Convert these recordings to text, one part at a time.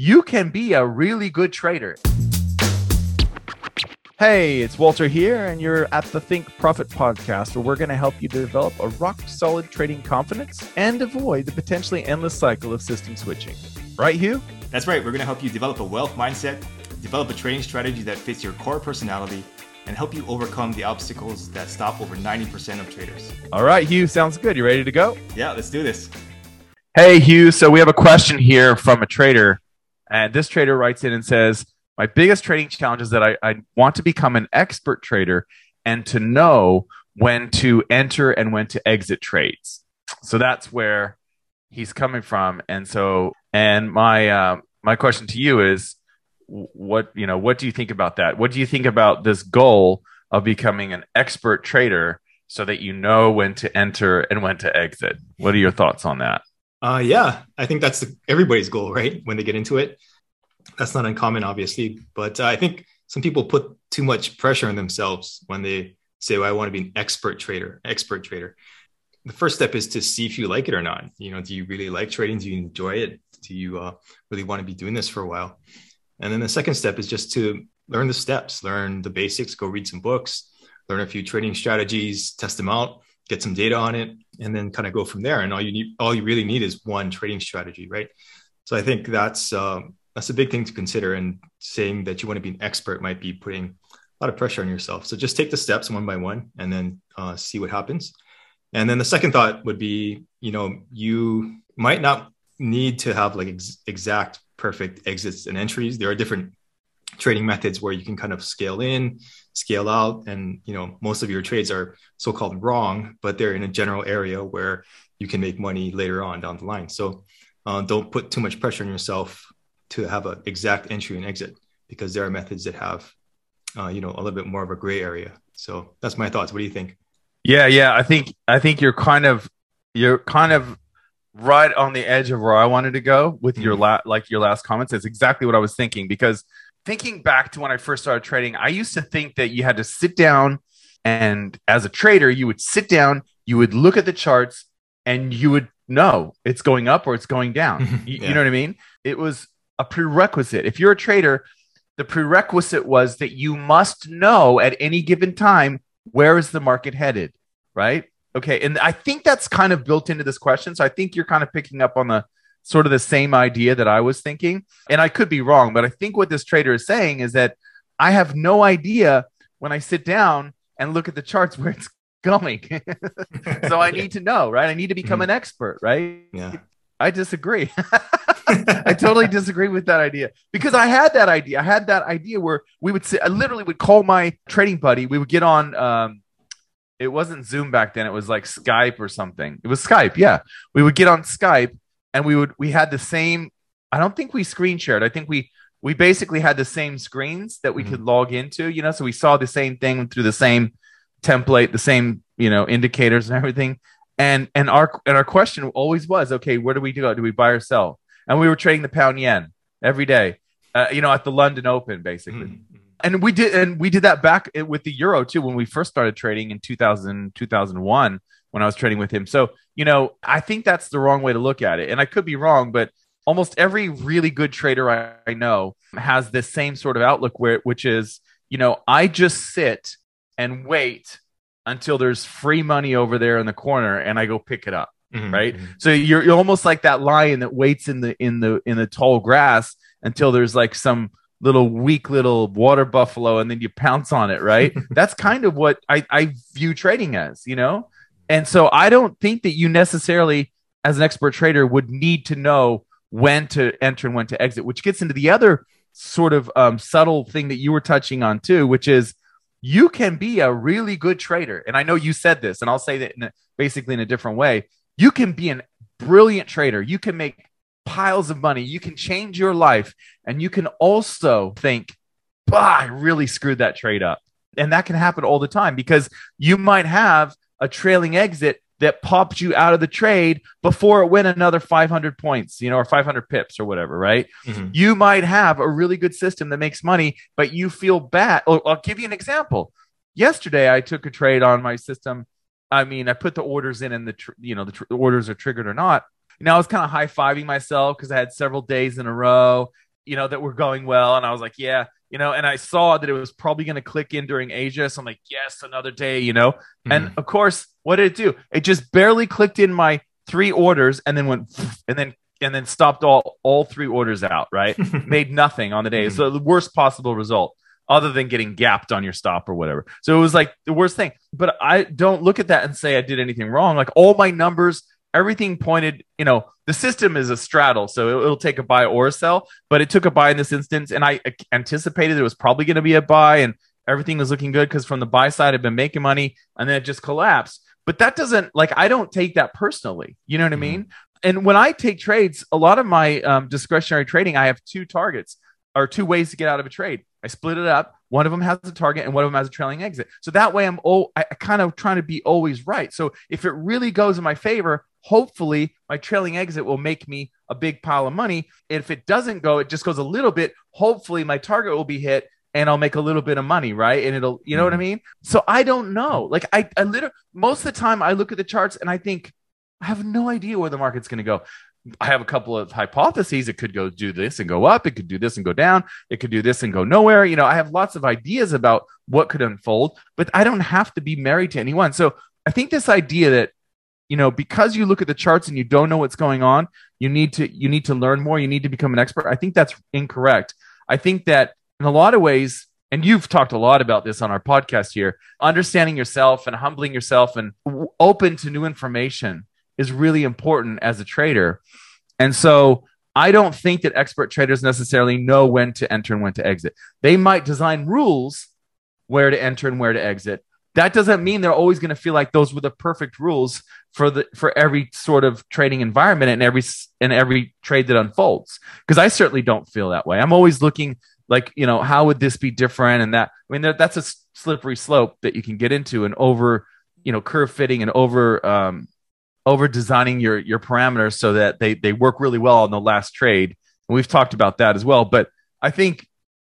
you can be a really good trader. Hey, it's Walter here, and you're at the Think Profit podcast, where we're going to help you develop a rock solid trading confidence and avoid the potentially endless cycle of system switching. Right, Hugh? That's right. We're going to help you develop a wealth mindset, develop a trading strategy that fits your core personality, and help you overcome the obstacles that stop over 90% of traders. All right, Hugh, sounds good. You ready to go? Yeah, let's do this. Hey, Hugh. So we have a question here from a trader, and this trader writes in and says, my biggest trading challenge is that I, I want to become an expert trader and to know when to enter and when to exit trades. So that's where he's coming from. And so, and my uh, my question to you is, what you know, what do you think about that? What do you think about this goal of becoming an expert trader so that you know when to enter and when to exit? What are your thoughts on that? Uh, yeah, I think that's the, everybody's goal, right? When they get into it, that's not uncommon, obviously, but uh, I think some people put too much pressure on themselves when they say, well, "I want to be an expert trader." Expert trader. The first step is to see if you like it or not. You know, do you really like trading? Do you enjoy it? Do you uh, really want to be doing this for a while? And then the second step is just to learn the steps, learn the basics, go read some books, learn a few trading strategies, test them out, get some data on it, and then kind of go from there. And all you need, all you really need is one trading strategy, right? So I think that's um, that's a big thing to consider. And saying that you want to be an expert might be putting a lot of pressure on yourself. So just take the steps one by one and then uh, see what happens. And then the second thought would be, you know, you might not need to have like ex- exact perfect exits and entries. There are different trading methods where you can kind of scale in, scale out, and you know most of your trades are so-called wrong, but they're in a general area where you can make money later on down the line. So uh, don't put too much pressure on yourself to have an exact entry and exit because there are methods that have uh, you know a little bit more of a gray area. So that's my thoughts. What do you think? Yeah yeah. I think i think you're kind of you're kind of right on the edge of where i wanted to go with mm-hmm. your la- like your last comments. It's exactly what i was thinking because thinking back to when i first started trading i used to think that you had to sit down and as a trader you would sit down you would look at the charts and you would know it's going up or it's going down you, yeah. you know what i mean it was a prerequisite. If you're a trader, the prerequisite was that you must know at any given time where is the market headed, right? Okay, and I think that's kind of built into this question. So I think you're kind of picking up on the sort of the same idea that I was thinking. And I could be wrong, but I think what this trader is saying is that I have no idea when I sit down and look at the charts where it's going. so I need to know, right? I need to become mm-hmm. an expert, right? Yeah. I disagree. I totally disagree with that idea because I had that idea. I had that idea where we would sit, I literally would call my trading buddy. We would get on, um, it wasn't Zoom back then. It was like Skype or something. It was Skype. Yeah. We would get on Skype and we would, we had the same, I don't think we screen shared. I think we, we basically had the same screens that we mm-hmm. could log into, you know, so we saw the same thing through the same template, the same, you know, indicators and everything. And, and our, and our question always was, okay, where do we go? Do we buy or sell? and we were trading the pound yen every day. Uh, you know, at the London Open, basically. Mm-hmm. And we did, and we did that back with the euro too when we first started trading in 2000, 2001 when I was trading with him. So, you know, I think that's the wrong way to look at it. And I could be wrong, but almost every really good trader I, I know has this same sort of outlook where, which is, you know, I just sit and wait until there's free money over there in the corner and I go pick it up. Mm-hmm. Right. Mm-hmm. So you're, you're almost like that lion that waits in the in the in the tall grass until there's like some little weak little water buffalo and then you pounce on it, right? That's kind of what I, I view trading as, you know? And so I don't think that you necessarily, as an expert trader, would need to know when to enter and when to exit, which gets into the other sort of um, subtle thing that you were touching on too, which is you can be a really good trader. And I know you said this, and I'll say that in a, basically in a different way you can be a brilliant trader. You can make piles of money. You can change your life. And you can also think, bah, I really screwed that trade up. And that can happen all the time because you might have a trailing exit that popped you out of the trade before it went another 500 points, you know, or 500 pips or whatever, right? Mm-hmm. You might have a really good system that makes money, but you feel bad. I'll give you an example. Yesterday, I took a trade on my system I mean, I put the orders in, and the tr- you know the, tr- the orders are triggered or not. Now I was kind of high fiving myself because I had several days in a row, you know, that were going well. And I was like, yeah, you know, and I saw that it was probably going to click in during Asia. So I'm like, yes, another day, you know. Mm-hmm. And of course, what did it do? It just barely clicked in my three orders and then went and then and then stopped all all three orders out, right? Made nothing on the day. Mm-hmm. So the worst possible result other than getting gapped on your stop or whatever. So it was like the worst thing. But I don't look at that and say I did anything wrong. Like all my numbers, everything pointed, you know, the system is a straddle. So it'll, take a buy or a sell, but it took a buy in this instance. And I anticipated it was probably going to be a buy and everything was looking good because from the buy side, I've been making money and then it just collapsed. But that doesn't like, I don't take that personally. You know what mm-hmm. I mean? And when I take trades, a lot of my um, discretionary trading, I have two targets or two ways to get out of a trade. I split it up. One of them has a target and one of them has a trailing exit. So that way I'm oh I, I kind of trying to be always right. So if it really goes in my favor, hopefully my trailing exit will make me a big pile of money. If it doesn't go, it just goes a little bit. Hopefully my target will be hit and I'll make a little bit of money, right? And it'll, you know what I mm-hmm. mean? So I don't know. Like I, I literally most of the time I look at the charts and I think I have no idea where the market's going to go. I have a couple of hypotheses. It could go do this and go up. It could do this and go down. It could do this and go nowhere. You know, I have lots of ideas about what could unfold, but I don't have to be married to anyone. So I think this idea that, you know, because you look at the charts and you don't know what's going on, you need to you need to learn more. You need to become an expert. I think that's incorrect. I think that in a lot of ways, and you've talked a lot about this on our podcast here, understanding yourself and humbling yourself and open to new information is really important as a trader. And so I don't think that expert traders necessarily know when to enter and when to exit. They might design rules where to enter and where to exit. That doesn't mean they're always going to feel like those were the perfect rules for the for every sort of trading environment and every and every trade that unfolds. Because I certainly don't feel that way. I'm always looking like you know how would this be different and that. I mean that's a slippery slope that you can get into and over you know curve fitting and over um, over designing your your parameters so that they they work really well on the last trade. And we've talked about that as well. But I think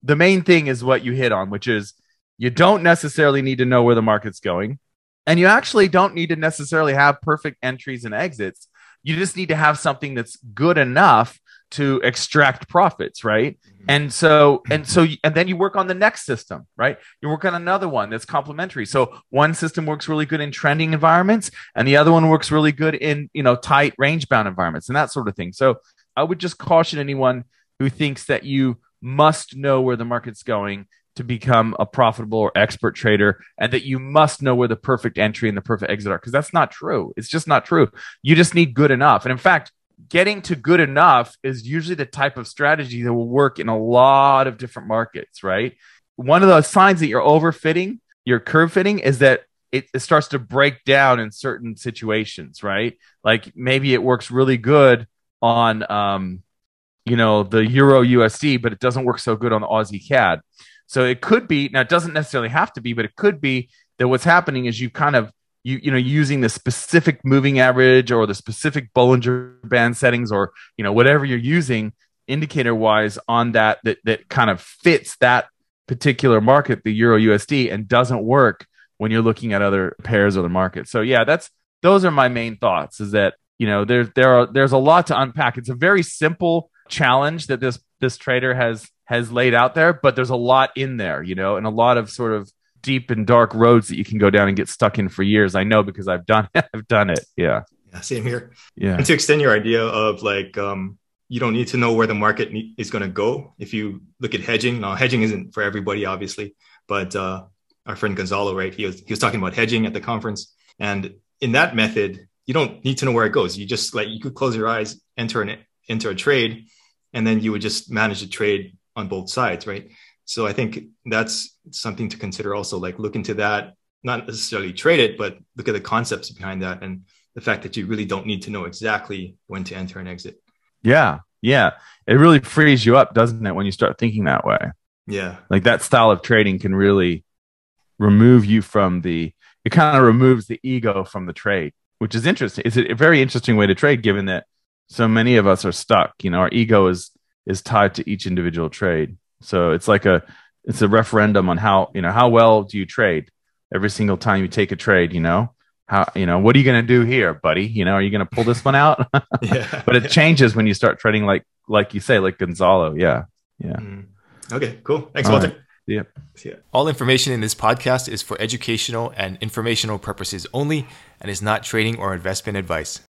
the main thing is what you hit on, which is you don't necessarily need to know where the market's going. And you actually don't need to necessarily have perfect entries and exits. You just need to have something that's good enough to extract profits, right? Mm-hmm. And so, and so, and then you work on the next system, right? You work on another one that's complementary. So one system works really good in trending environments, and the other one works really good in you know tight range bound environments and that sort of thing. So I would just caution anyone who thinks that you must know where the market's going to become a profitable or expert trader and that you must know where the perfect entry and the perfect exit are because that's not true. It's just not true. You just need good enough. And in fact, getting to good enough is usually the type of strategy that will work in a lot of different markets, right? One of the signs that you're overfitting, you're curve fitting, is that it, it, starts to break down in certain situations, right? Like maybe it works really good on, um, you know, the Euro USD, but it doesn't work so good on the Aussie CAD. So it could be now. It doesn't necessarily have to be, but it could be that what's happening is you kind of you you know using the specific moving average or the specific Bollinger Band settings or you know whatever you're using indicator wise on that that that kind of fits that particular market, the Euro USD, and doesn't work when you're looking at other pairs of the market. So yeah, that's those are my main thoughts. Is that you know there there are there's a lot to unpack. It's a very simple challenge that this this trader has has laid out there, but there's a lot in there, you know, and a lot of sort of deep and dark roads that you can go down and get stuck in for years. I know because I've done it. I've done it. Yeah. Yeah. Same here. Yeah. And to extend your idea of like, um, you don't need to know where the market is going to go. If you look at hedging, now hedging isn't for everybody, obviously, but uh, our friend Gonzalo, right? He was he was talking about hedging at the conference, and in that method, you don't need to know where it goes. You just like you could close your eyes, enter an enter a trade, and then you would just manage the trade on both sides, right? So I think that's something to consider also, like look into that, not necessarily trade it, but look at the concepts behind that and the fact that you really don't need to know exactly when to enter and exit. Yeah. Yeah. It really frees you up, doesn't it, when you start thinking that way? Yeah. Like that style of trading can really remove you from the, it kind of removes the ego from the trade, which is interesting. It's a very interesting way to trade given that so many of us are stuck. You know, our ego is, is tied to each individual trade. So it's like a it's a referendum on how you know how well do you trade every single time you take a trade. You know how you know what are you going to do here, buddy? You know, are you going to pull this one out? yeah. but it changes when you start trading like like you say, like Gonzalo. Yeah. Yeah. Mm. Okay, cool. Thanks, All Walter. right. Yep. See. All information in this podcast is for educational and informational purposes only and is not trading or investment advice.